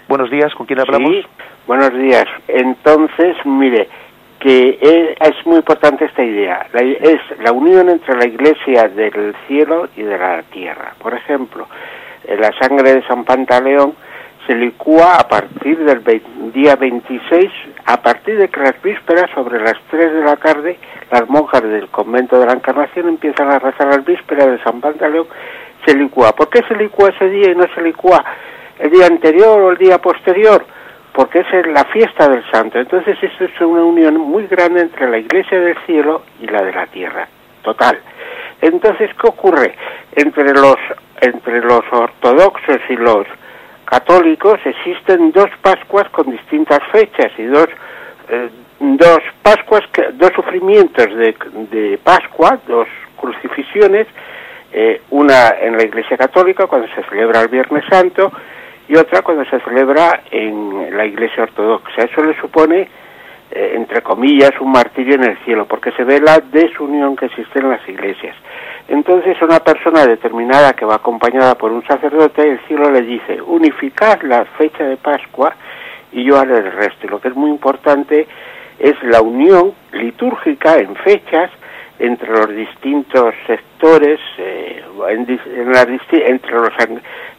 Buenos días, ¿con quién hablamos? Sí, buenos días. Entonces, mire, que es, muy importante esta idea, es la unión entre la iglesia del cielo y de la tierra. Por ejemplo, la sangre de San Pantaleón se licúa a partir del día 26, a partir de que las vísperas, sobre las 3 de la tarde, las monjas del convento de la Encarnación empiezan a rezar las vísperas de San Pantaleón, se licúa. ¿Por qué se licúa ese día y no se licúa el día anterior o el día posterior? porque es la fiesta del santo. Entonces esto es una unión muy grande entre la iglesia del cielo y la de la tierra, total. Entonces, ¿qué ocurre? Entre los, entre los ortodoxos y los católicos existen dos Pascuas con distintas fechas y dos, eh, dos Pascuas, dos sufrimientos de, de Pascua, dos crucifixiones, eh, una en la Iglesia Católica cuando se celebra el Viernes Santo y otra cuando se celebra en la Iglesia Ortodoxa. Eso le supone, eh, entre comillas, un martirio en el cielo, porque se ve la desunión que existe en las iglesias. Entonces una persona determinada que va acompañada por un sacerdote, el cielo le dice, unificar la fecha de Pascua y yo haré el resto. Y lo que es muy importante es la unión litúrgica en fechas entre los distintos sectores, eh, entre, los,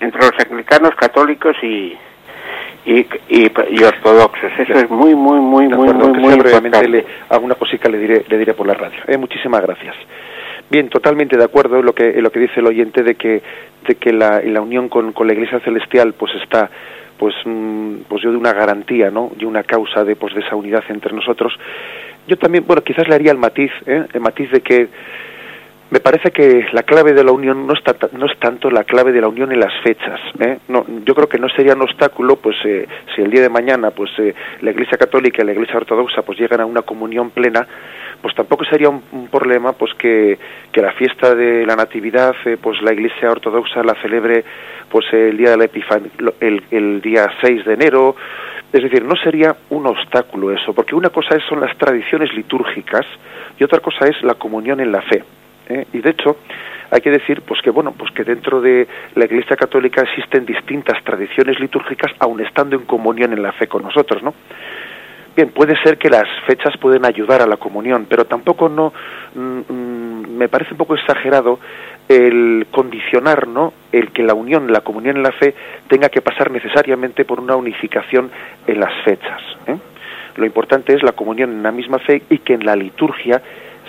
entre los anglicanos, católicos y, y, y, ortodoxos. Eso es muy, muy, muy, muy, muy, muy importante. Le, alguna cosita le diré, le diré por la radio. Eh, muchísimas gracias. Bien, totalmente de acuerdo en lo que, en lo que dice el oyente de que, de que la, la unión con, con la Iglesia Celestial pues está pues, mm, pues yo de una garantía, ¿no? Y una causa de, pues, de esa unidad entre nosotros. Yo también, bueno, quizás le haría el matiz, ¿eh? el matiz de que me parece que la clave de la unión no, está, no es tanto la clave de la unión en las fechas. ¿eh? No, yo creo que no sería un obstáculo, pues, eh, si el día de mañana, pues, eh, la Iglesia Católica y la Iglesia Ortodoxa, pues, llegan a una comunión plena, pues, tampoco sería un, problema, pues, que, que, la fiesta de la Natividad, eh, pues, la Iglesia Ortodoxa la celebre, pues, el día de la Epifanía, el, el día 6 de enero. Es decir, no sería un obstáculo eso, porque una cosa es, son las tradiciones litúrgicas y otra cosa es la comunión en la fe. ¿eh? Y de hecho, hay que decir pues que bueno, pues que dentro de la Iglesia Católica existen distintas tradiciones litúrgicas aun estando en comunión en la fe con nosotros, ¿no? Bien, puede ser que las fechas pueden ayudar a la comunión, pero tampoco no mm, mm, me parece un poco exagerado el condicionar, ¿no? El que la unión, la comunión en la fe tenga que pasar necesariamente por una unificación en las fechas. ¿eh? Lo importante es la comunión en la misma fe y que en la liturgia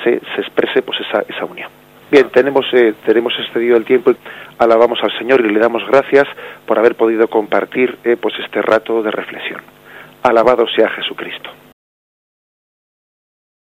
se, exprese pues esa, esa unión. Bien, tenemos, eh, tenemos excedido el tiempo, alabamos al Señor y le damos gracias por haber podido compartir eh, pues este rato de reflexión. Alabado sea Jesucristo.